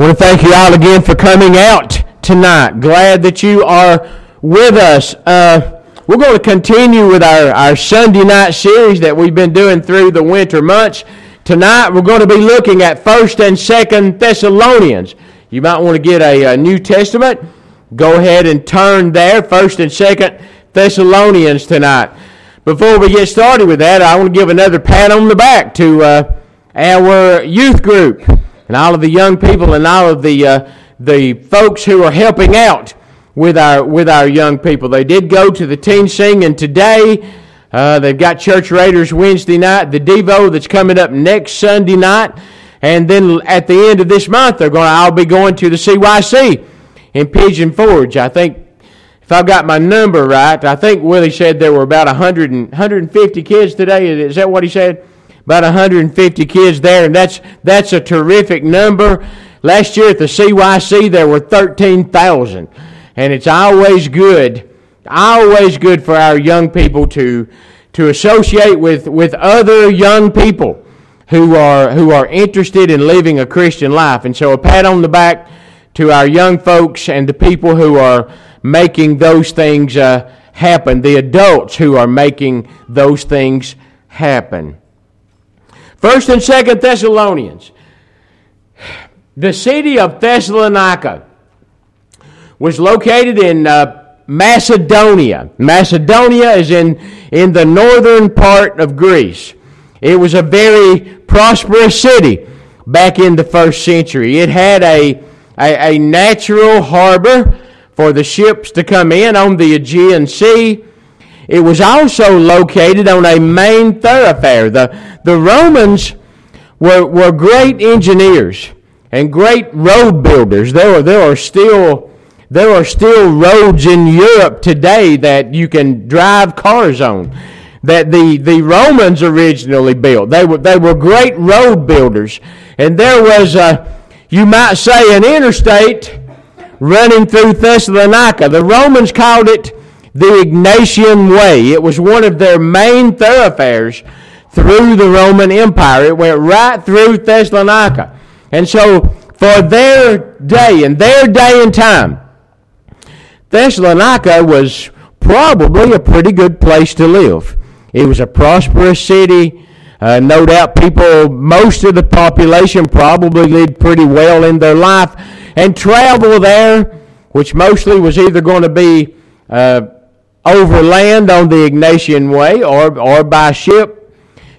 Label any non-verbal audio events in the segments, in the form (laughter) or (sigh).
want to thank you all again for coming out tonight. Glad that you are with us. Uh, we're going to continue with our, our Sunday night series that we've been doing through the winter months. Tonight we're going to be looking at 1st and 2nd Thessalonians. You might want to get a, a New Testament. Go ahead and turn there, 1st and 2nd Thessalonians tonight. Before we get started with that, I want to give another pat on the back to uh, our youth group and all of the young people and all of the, uh, the folks who are helping out with our, with our young people. They did go to the teen singing today. Uh, they've got Church Raiders Wednesday night, the Devo that's coming up next Sunday night. And then at the end of this month, they're going to all be going to the CYC in Pigeon Forge. I think, if I've got my number right, I think Willie said there were about 100 and, 150 kids today. Is that what he said? About 150 kids there, and that's that's a terrific number. Last year at the CYC there were 13,000, and it's always good, always good for our young people to to associate with with other young people who are who are interested in living a Christian life. And so a pat on the back to our young folks and the people who are making those things uh, happen, the adults who are making those things happen. First and Second Thessalonians. The city of Thessalonica was located in uh, Macedonia. Macedonia is in, in the northern part of Greece. It was a very prosperous city back in the first century. It had a, a, a natural harbor for the ships to come in on the Aegean Sea. It was also located on a main thoroughfare. The, the Romans were, were great engineers and great road builders. There are, there are still there are still roads in Europe today that you can drive cars on that the, the Romans originally built. They were, they were great road builders. And there was, a, you might say, an interstate running through Thessalonica. The Romans called it the Egnatian Way. It was one of their main thoroughfares through the Roman Empire. It went right through Thessalonica. And so, for their day and their day and time, Thessalonica was probably a pretty good place to live. It was a prosperous city. Uh, no doubt people, most of the population probably lived pretty well in their life. And travel there, which mostly was either going to be uh, overland on the Egnatian Way or, or by ship.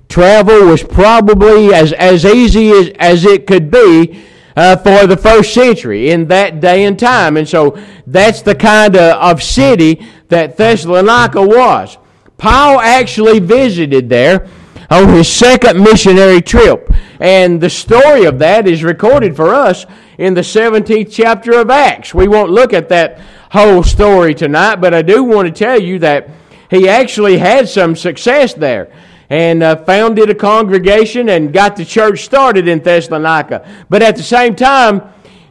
Travel was probably as, as easy as, as it could be uh, for the first century in that day and time. And so that's the kind of, of city that Thessalonica was. Paul actually visited there on his second missionary trip. And the story of that is recorded for us in the 17th chapter of Acts. We won't look at that whole story tonight, but I do want to tell you that he actually had some success there and uh, founded a congregation and got the church started in Thessalonica. But at the same time,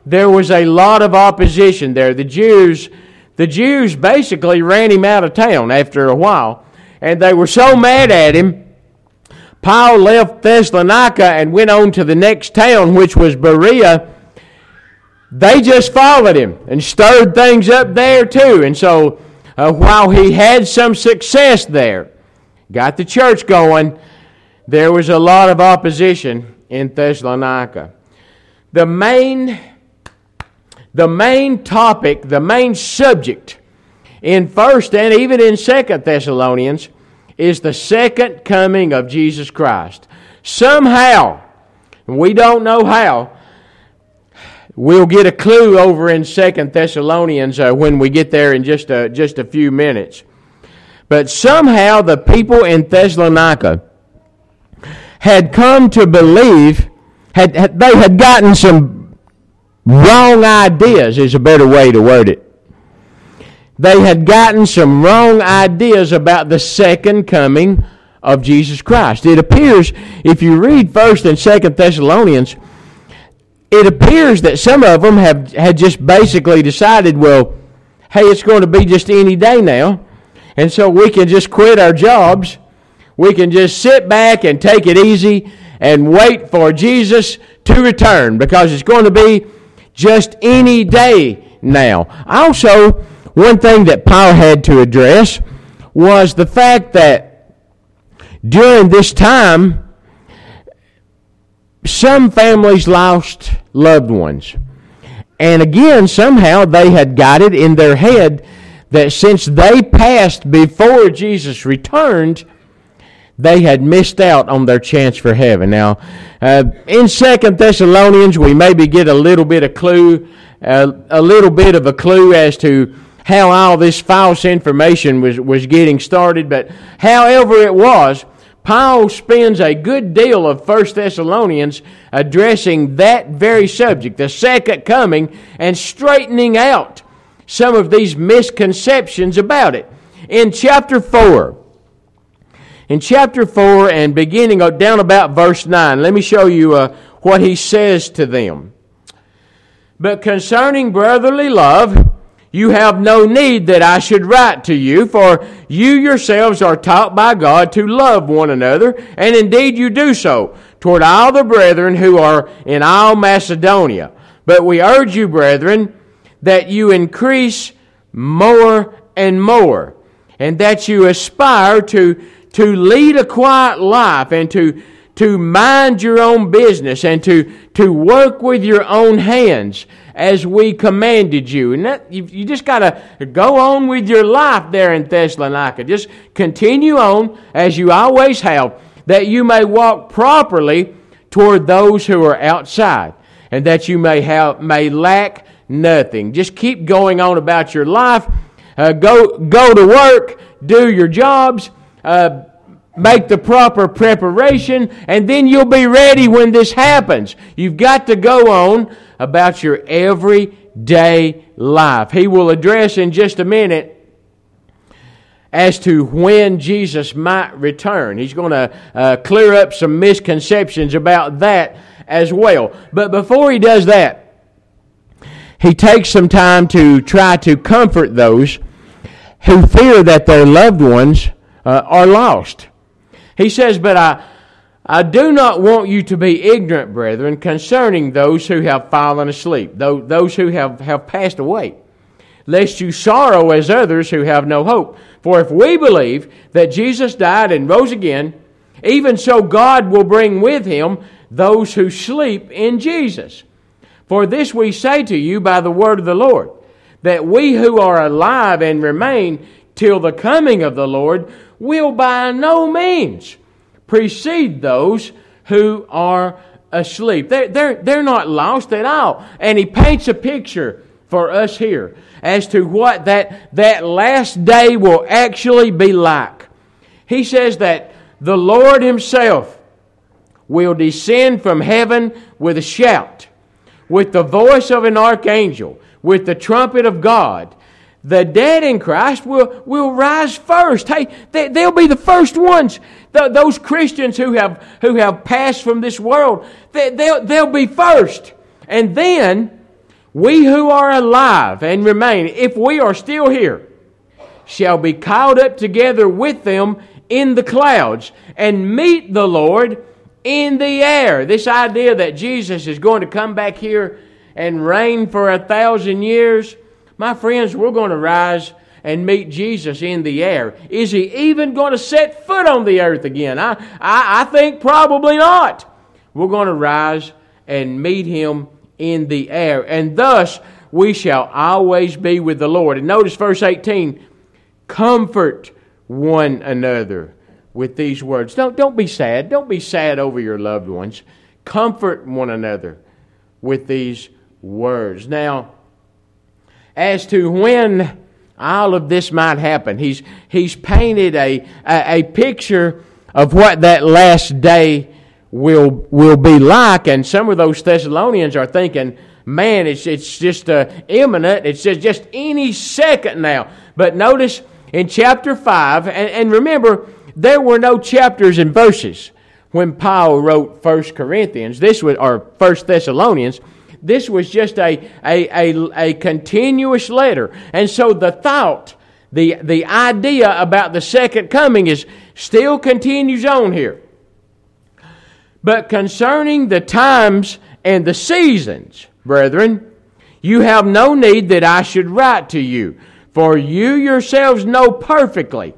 there was a lot of opposition there. The Jews, the Jews basically ran him out of town after a while, and they were so mad at him. Paul left Thessalonica and went on to the next town, which was Berea they just followed him and stirred things up there too. And so uh, while he had some success there, got the church going, there was a lot of opposition in Thessalonica. The main, the main topic, the main subject in First and even in Second Thessalonians is the second coming of Jesus Christ. Somehow, we don't know how, We'll get a clue over in Second Thessalonians uh, when we get there in just a, just a few minutes. But somehow the people in Thessalonica had come to believe, had, had, they had gotten some wrong ideas, is a better way to word it. They had gotten some wrong ideas about the second coming of Jesus Christ. It appears, if you read 1st and 2nd Thessalonians, it appears that some of them have had just basically decided, well, hey, it's going to be just any day now. And so we can just quit our jobs. We can just sit back and take it easy and wait for Jesus to return because it's going to be just any day now. Also, one thing that Paul had to address was the fact that during this time, some families lost loved ones. And again, somehow they had got it in their head that since they passed before Jesus returned, they had missed out on their chance for heaven. Now, uh, in Second Thessalonians, we maybe get a little bit of clue, uh, a little bit of a clue as to how all this false information was, was getting started. But however it was, Paul spends a good deal of 1 Thessalonians addressing that very subject, the second coming, and straightening out some of these misconceptions about it. In chapter 4, in chapter 4 and beginning down about verse 9, let me show you uh, what he says to them. But concerning brotherly love, you have no need that I should write to you, for you yourselves are taught by God to love one another, and indeed you do so toward all the brethren who are in all Macedonia. But we urge you, brethren, that you increase more and more, and that you aspire to, to lead a quiet life and to, to mind your own business and to, to work with your own hands as we commanded you. And that, you, you just got to go on with your life there in Thessalonica. Just continue on as you always have, that you may walk properly toward those who are outside, and that you may have may lack nothing. Just keep going on about your life. Uh, go go to work, do your jobs. Uh, make the proper preparation, and then you'll be ready when this happens. You've got to go on about your everyday life. He will address in just a minute as to when Jesus might return. He's going to uh, clear up some misconceptions about that as well. But before he does that, he takes some time to try to comfort those who fear that their loved ones uh, are lost. He says, But I, I do not want you to be ignorant, brethren, concerning those who have fallen asleep, those who have, have passed away, lest you sorrow as others who have no hope. For if we believe that Jesus died and rose again, even so God will bring with him those who sleep in Jesus. For this we say to you by the word of the Lord, that we who are alive and remain till the coming of the Lord will by no means precede those who are asleep. They're, they're, they're not lost at all. And he paints a picture for us here as to what that, that last day will actually be like. He says that the Lord Himself will descend from heaven with a shout, with the voice of an archangel, with the trumpet of God, the dead in Christ will, will rise first. Hey, they, will be the first ones. The, those Christians who have, who have passed from this world, they, they'll, they'll be first. And then, we who are alive and remain, if we are still here, shall be caught up together with them in the clouds and meet the Lord in the air. This idea that Jesus is going to come back here and reign for a thousand years my friends, we're going to rise and meet Jesus in the air. Is he even going to set foot on the earth again? I, I, I think probably not. We're going to rise and meet him in the air. And thus we shall always be with the Lord. And notice verse 18 comfort one another with these words. Don't, don't be sad. Don't be sad over your loved ones. Comfort one another with these words. Now, as to when all of this might happen. He's, he's painted a, a, a, picture of what that last day will, will be like. And some of those Thessalonians are thinking, man, it's, it's just uh, imminent. It's just, just any second now. But notice in chapter 5, and, and remember, there were no chapters and verses when Paul wrote First Corinthians. This was, or First Thessalonians. This was just a, a, a, a continuous letter. And so the thought, the, the idea about the second coming is still continues on here. But concerning the times and the seasons, brethren, You have no need that I should write to you, for you yourselves know perfectly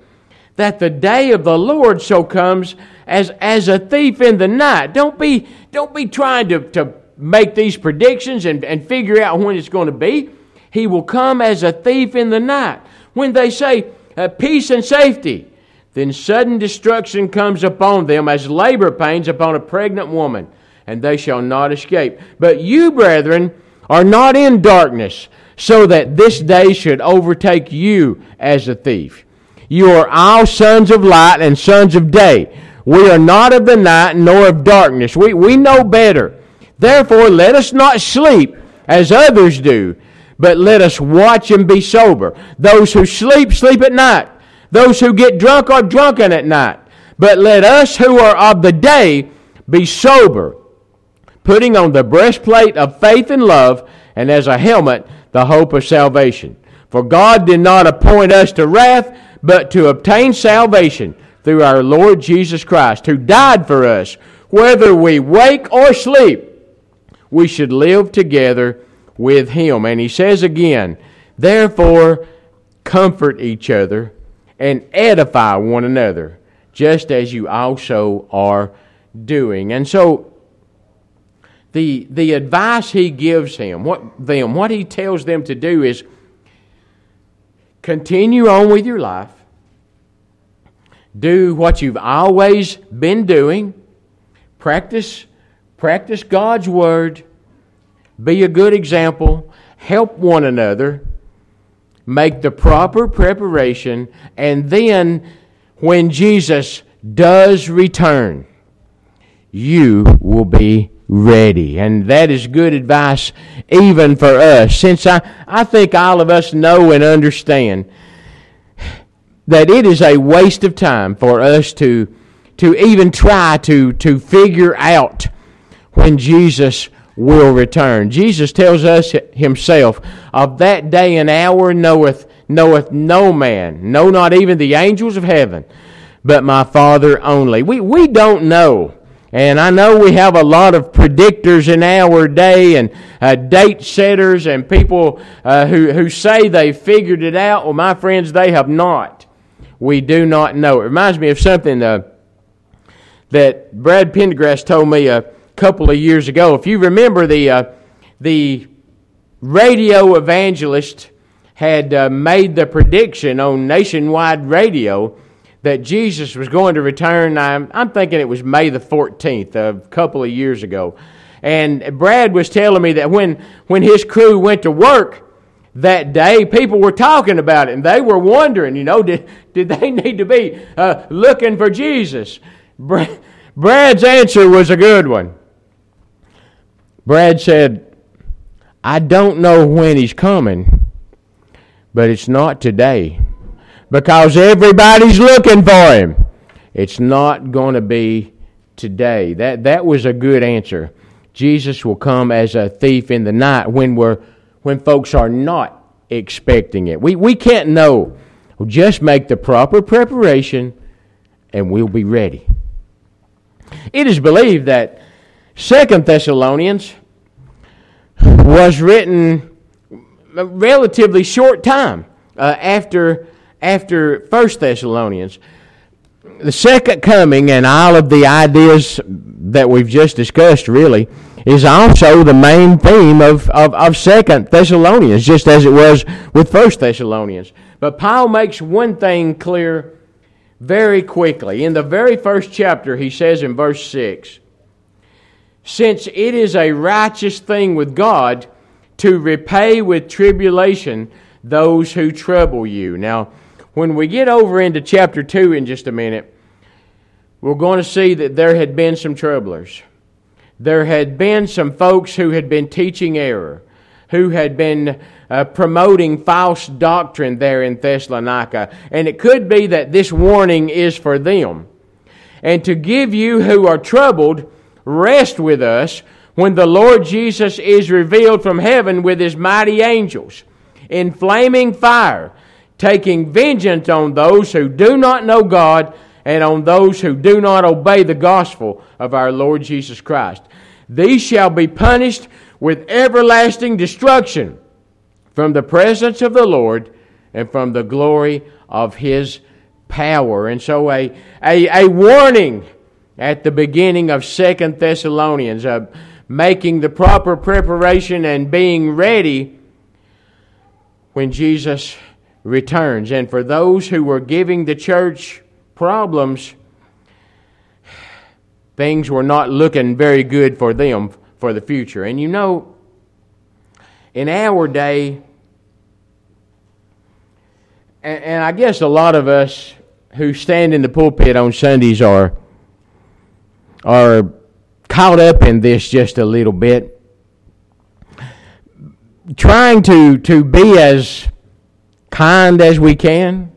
that the day of the Lord so comes as, as a thief in the night. Don't be, don't be trying to, to make these predictions and, and figure out when it's going to be. He will come as a thief in the night. When they say uh, peace and safety, then sudden destruction comes upon them as labor pains upon a pregnant woman, and they shall not escape. But you, brethren, are not in darkness, so that this day should overtake you as a thief. You are all sons of light and sons of day. We are not of the night nor of darkness. We, we know better. Therefore, let us not sleep as others do, but let us watch and be sober. Those who sleep, sleep at night. Those who get drunk are drunken at night. But let us who are of the day be sober, putting on the breastplate of faith and love, and as a helmet, the hope of salvation. For God did not appoint us to wrath, but to obtain salvation through our Lord Jesus Christ, who died for us, whether we wake or sleep. We should live together with him. And he says again, Therefore, comfort each other and edify one another, just as you also are doing. And so, the, the advice he gives him, what, them, what he tells them to do is continue on with your life, do what you've always been doing, practice, practice God's word, be a good example, help one another. Make the proper preparation, and then when Jesus does return, you will be ready. And that is good advice even for us, since I, I think all of us know and understand that it is a waste of time for us to, to even try to, to figure out when Jesus will return. Jesus tells us himself, Of that day and hour knoweth, knoweth no man, no, not even the angels of heaven, but my Father only. We, we don't know. And I know we have a lot of predictors in our day and uh, date setters and people uh, who, who say they figured it out. Well, my friends, they have not. We do not know. It reminds me of something uh, that Brad Pendergrass told me uh, couple of years ago. If you remember, the, uh, the radio evangelist had uh, made the prediction on nationwide radio that Jesus was going to return. I'm, I'm thinking it was May the 14th, a couple of years ago. And Brad was telling me that when, when his crew went to work that day, people were talking about it and they were wondering, you know, did, did they (laughs) need to be uh, looking for Jesus? Brad's answer was a good one. Brad said, I don't know when he's coming, but it's not today. Because everybody's looking for him. It's not going to be today. That, that was a good answer. Jesus will come as a thief in the night when, we're, when folks are not expecting it. We, we can't know. We'll just make the proper preparation and we'll be ready. It is believed that Second Thessalonians was written a relatively short time uh, after after First Thessalonians. The second coming and all of the ideas that we've just discussed really is also the main theme of, of, of Second Thessalonians, just as it was with First Thessalonians. But Paul makes one thing clear very quickly. In the very first chapter, he says in verse 6 since it is a righteous thing with God to repay with tribulation those who trouble you. Now, when we get over into chapter 2 in just a minute, we're going to see that there had been some troublers. There had been some folks who had been teaching error, who had been uh, promoting false doctrine there in Thessalonica. And it could be that this warning is for them. And to give you who are troubled, rest with us when the Lord Jesus is revealed from heaven with his mighty angels in flaming fire, taking vengeance on those who do not know God and on those who do not obey the gospel of our Lord Jesus Christ. These shall be punished with everlasting destruction from the presence of the Lord and from the glory of his power. And so a, a, a warning at the beginning of Second Thessalonians of making the proper preparation and being ready when Jesus returns. And for those who were giving the church problems, things were not looking very good for them for the future. And you know, in our day, and, and I guess a lot of us who stand in the pulpit on Sundays are are caught up in this just a little bit. Trying to, to be as kind as we can,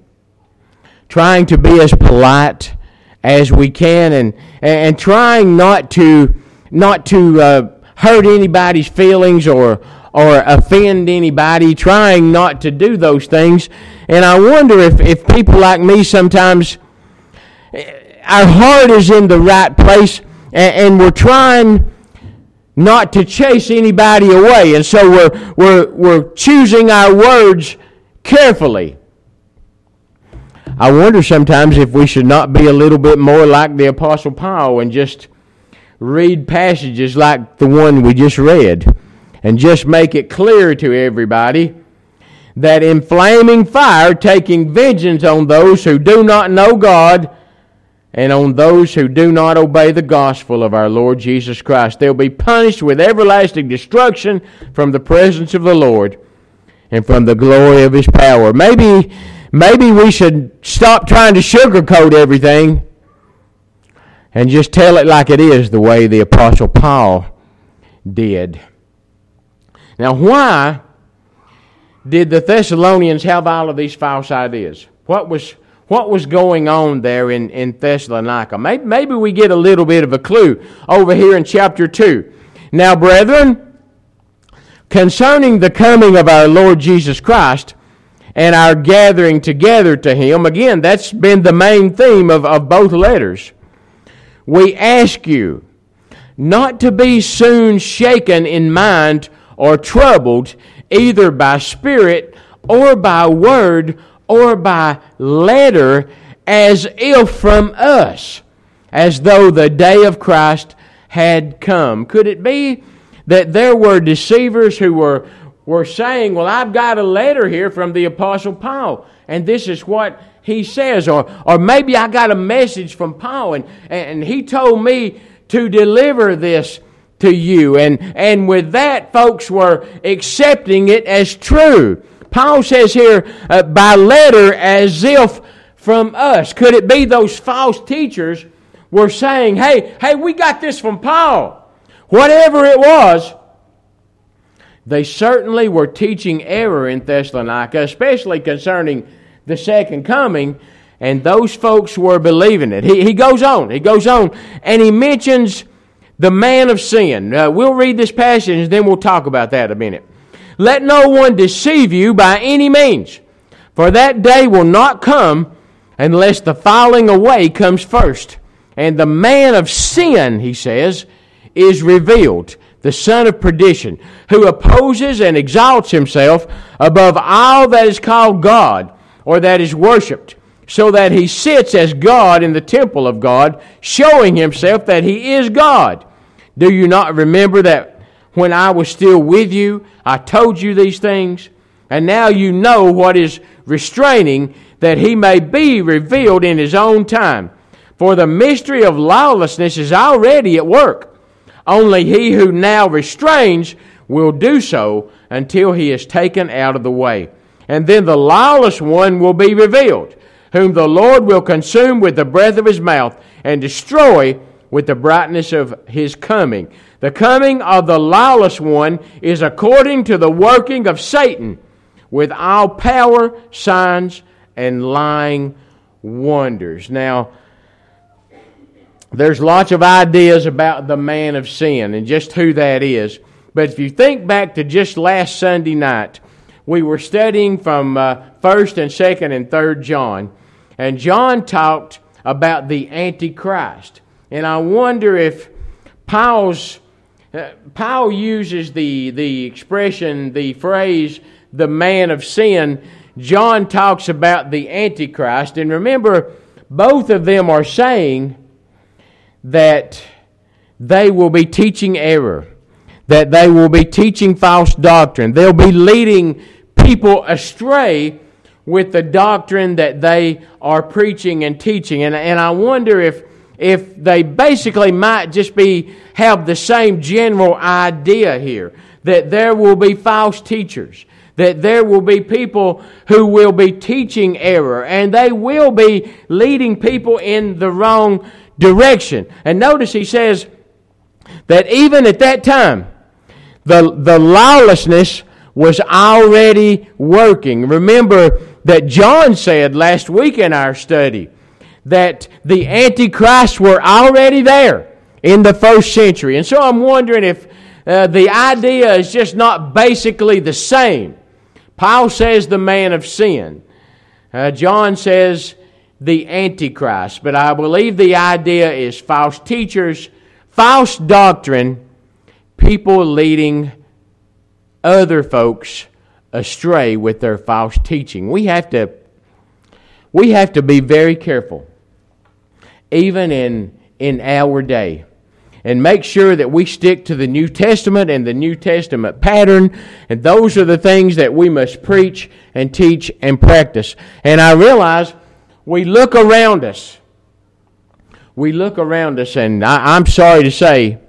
trying to be as polite as we can, and, and trying not to, not to uh, hurt anybody's feelings or, or offend anybody, trying not to do those things. And I wonder if, if people like me sometimes, our heart is in the right place and, and we're trying not to chase anybody away. And so we're, we're, we're choosing our words carefully. I wonder sometimes if we should not be a little bit more like the Apostle Paul and just read passages like the one we just read and just make it clear to everybody that in flaming fire, taking vengeance on those who do not know God and on those who do not obey the gospel of our Lord Jesus Christ. They'll be punished with everlasting destruction from the presence of the Lord and from the glory of his power. Maybe maybe we should stop trying to sugarcoat everything and just tell it like it is the way the apostle Paul did. Now, why did the Thessalonians have all of these false ideas? What was, what was going on there in, in Thessalonica? Maybe, maybe we get a little bit of a clue over here in chapter 2. Now, brethren, concerning the coming of our Lord Jesus Christ and our gathering together to Him, again, that's been the main theme of, of both letters. We ask you not to be soon shaken in mind or troubled either by spirit or by word or by letter as if from us, as though the day of Christ had come. Could it be that there were deceivers who were, were saying, Well, I've got a letter here from the Apostle Paul, and this is what he says, or, or maybe I got a message from Paul, and, and he told me to deliver this to you. And, and with that, folks were accepting it as true. Paul says here, uh, by letter, as if from us. Could it be those false teachers were saying, hey, hey, we got this from Paul? Whatever it was, they certainly were teaching error in Thessalonica, especially concerning the second coming, and those folks were believing it. He, he goes on, he goes on, and he mentions the man of sin. Uh, we'll read this passage and then we'll talk about that a minute. Let no one deceive you by any means, for that day will not come unless the falling away comes first. And the man of sin, he says, is revealed, the son of perdition, who opposes and exalts himself above all that is called God or that is worshipped, so that he sits as God in the temple of God, showing himself that he is God. Do you not remember that when I was still with you, I told you these things? And now you know what is restraining, that he may be revealed in his own time. For the mystery of lawlessness is already at work. Only he who now restrains will do so until he is taken out of the way. And then the lawless one will be revealed, whom the Lord will consume with the breath of his mouth and destroy with the brightness of his coming. The coming of the lawless one is according to the working of Satan with all power, signs, and lying wonders. Now, there's lots of ideas about the man of sin and just who that is. But if you think back to just last Sunday night, we were studying from uh, 1st and 2nd and 3rd John. And John talked about the Antichrist. And I wonder if Paul's uh, Paul uses the, the expression, the phrase, the man of sin. John talks about the Antichrist. And remember, both of them are saying that they will be teaching error, that they will be teaching false doctrine. They'll be leading people astray with the doctrine that they are preaching and teaching. And, and I wonder if, if they basically might just be, have the same general idea here that there will be false teachers, that there will be people who will be teaching error, and they will be leading people in the wrong direction. And notice he says that even at that time, the, the lawlessness was already working. Remember that John said last week in our study that the Antichrist were already there in the first century. And so I'm wondering if uh, the idea is just not basically the same. Paul says the man of sin. Uh, John says the Antichrist. But I believe the idea is false teachers, false doctrine, people leading other folks astray with their false teaching. We have to we have to be very careful even in in our day and make sure that we stick to the New Testament and the New Testament pattern and those are the things that we must preach and teach and practice. And I realize we look around us. We look around us and I, I'm sorry to say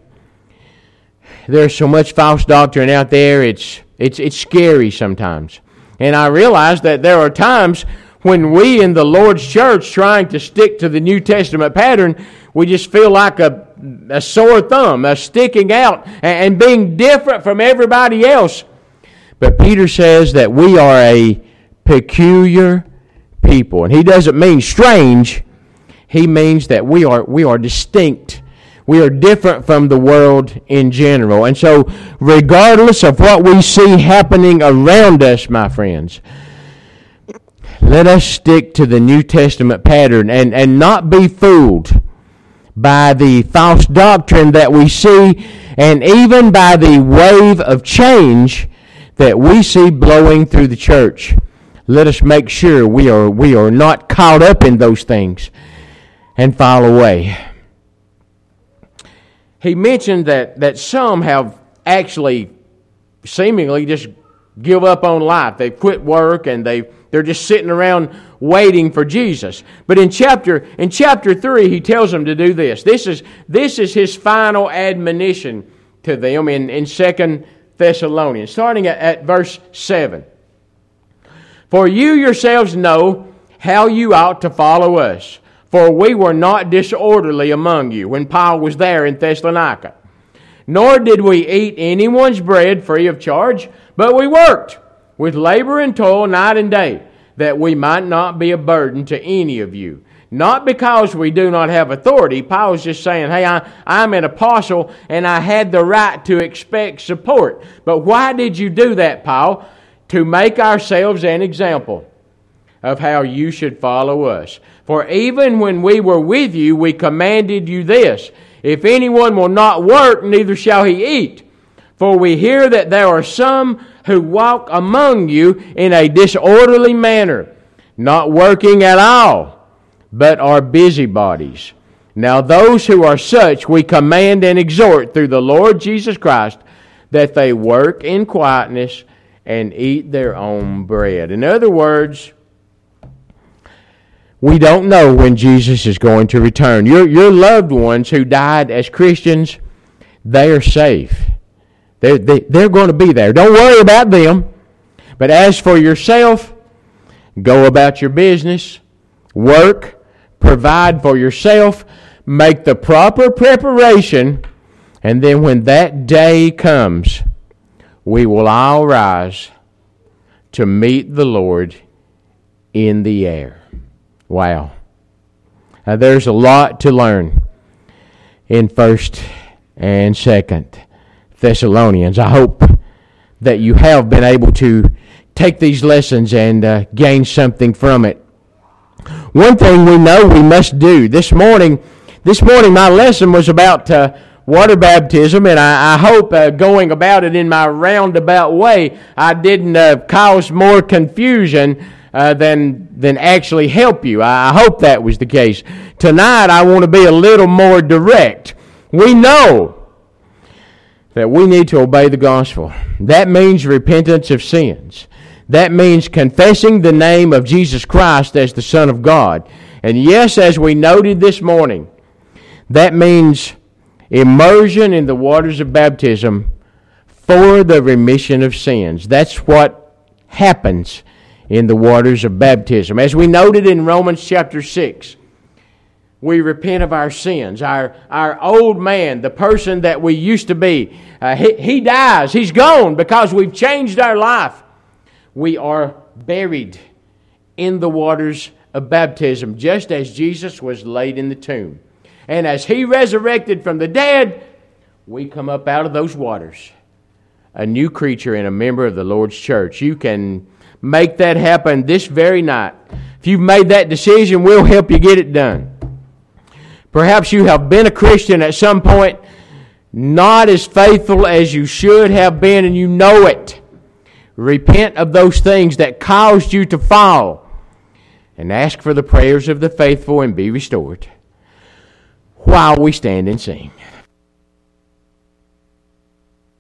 there's so much false doctrine out there. It's it's, it's scary sometimes. And I realize that there are times when we in the Lord's church trying to stick to the New Testament pattern, we just feel like a, a sore thumb, a sticking out, and, being different from everybody else. But Peter says that we are a peculiar people. And he doesn't mean strange, he means that we are, we are distinct we are different from the world in general. And so, regardless of what we see happening around us, my friends, let us stick to the New Testament pattern and, and not be fooled by the false doctrine that we see and even by the wave of change that we see blowing through the church. Let us make sure we are, we are not caught up in those things and fall away he mentioned that, that some have actually seemingly just give up on life. They've quit work and they they're just sitting around waiting for Jesus. But in chapter in chapter 3 he tells them to do this. This is this is his final admonition to them in in 2 Thessalonians starting at, at verse 7. For you yourselves know how you ought to follow us for we were not disorderly among you when Paul was there in Thessalonica. Nor did we eat anyone's bread free of charge, but we worked with labor and toil night and day, that we might not be a burden to any of you. Not because we do not have authority. Paul's just saying, hey, I, I'm an apostle and I had the right to expect support. But why did you do that, Paul? To make ourselves an example of how you should follow us. For even when we were with you, we commanded you this If anyone will not work, neither shall he eat. For we hear that there are some who walk among you in a disorderly manner, not working at all, but are busybodies. Now, those who are such we command and exhort through the Lord Jesus Christ that they work in quietness and eat their own bread. In other words, we don't know when Jesus is going to return. Your, your loved ones who died as Christians, they are safe. They're, they, they're going to be there. Don't worry about them. But as for yourself, go about your business, work, provide for yourself, make the proper preparation, and then when that day comes, we will all rise to meet the Lord in the air. Wow. There's a lot to learn in 1st and 2nd Thessalonians. I hope that you have been able to take these lessons and uh, gain something from it. One thing we know we must do this morning, this morning my lesson was about uh, water baptism, and I, I hope uh, going about it in my roundabout way, I didn't uh, cause more confusion uh, than than actually help you. I, I hope that was the case. Tonight, I want to be a little more direct. We know that we need to obey the gospel. That means repentance of sins. That means confessing the name of Jesus Christ as the Son of God. And yes, as we noted this morning, that means immersion in the waters of baptism for the remission of sins. That's what happens in the waters of baptism. As we noted in Romans chapter 6, we repent of our sins. Our, our old man, the person that we used to be, uh, he, he dies. He's gone because we've changed our life. We are buried in the waters of baptism, just as Jesus was laid in the tomb. And as he resurrected from the dead, we come up out of those waters, a new creature and a member of the Lord's church. You can make that happen this very night. If you've made that decision, we'll help you get it done. Perhaps you have been a Christian at some point, not as faithful as you should have been, and you know it. Repent of those things that caused you to fall, and ask for the prayers of the faithful and be restored while we stand and sing.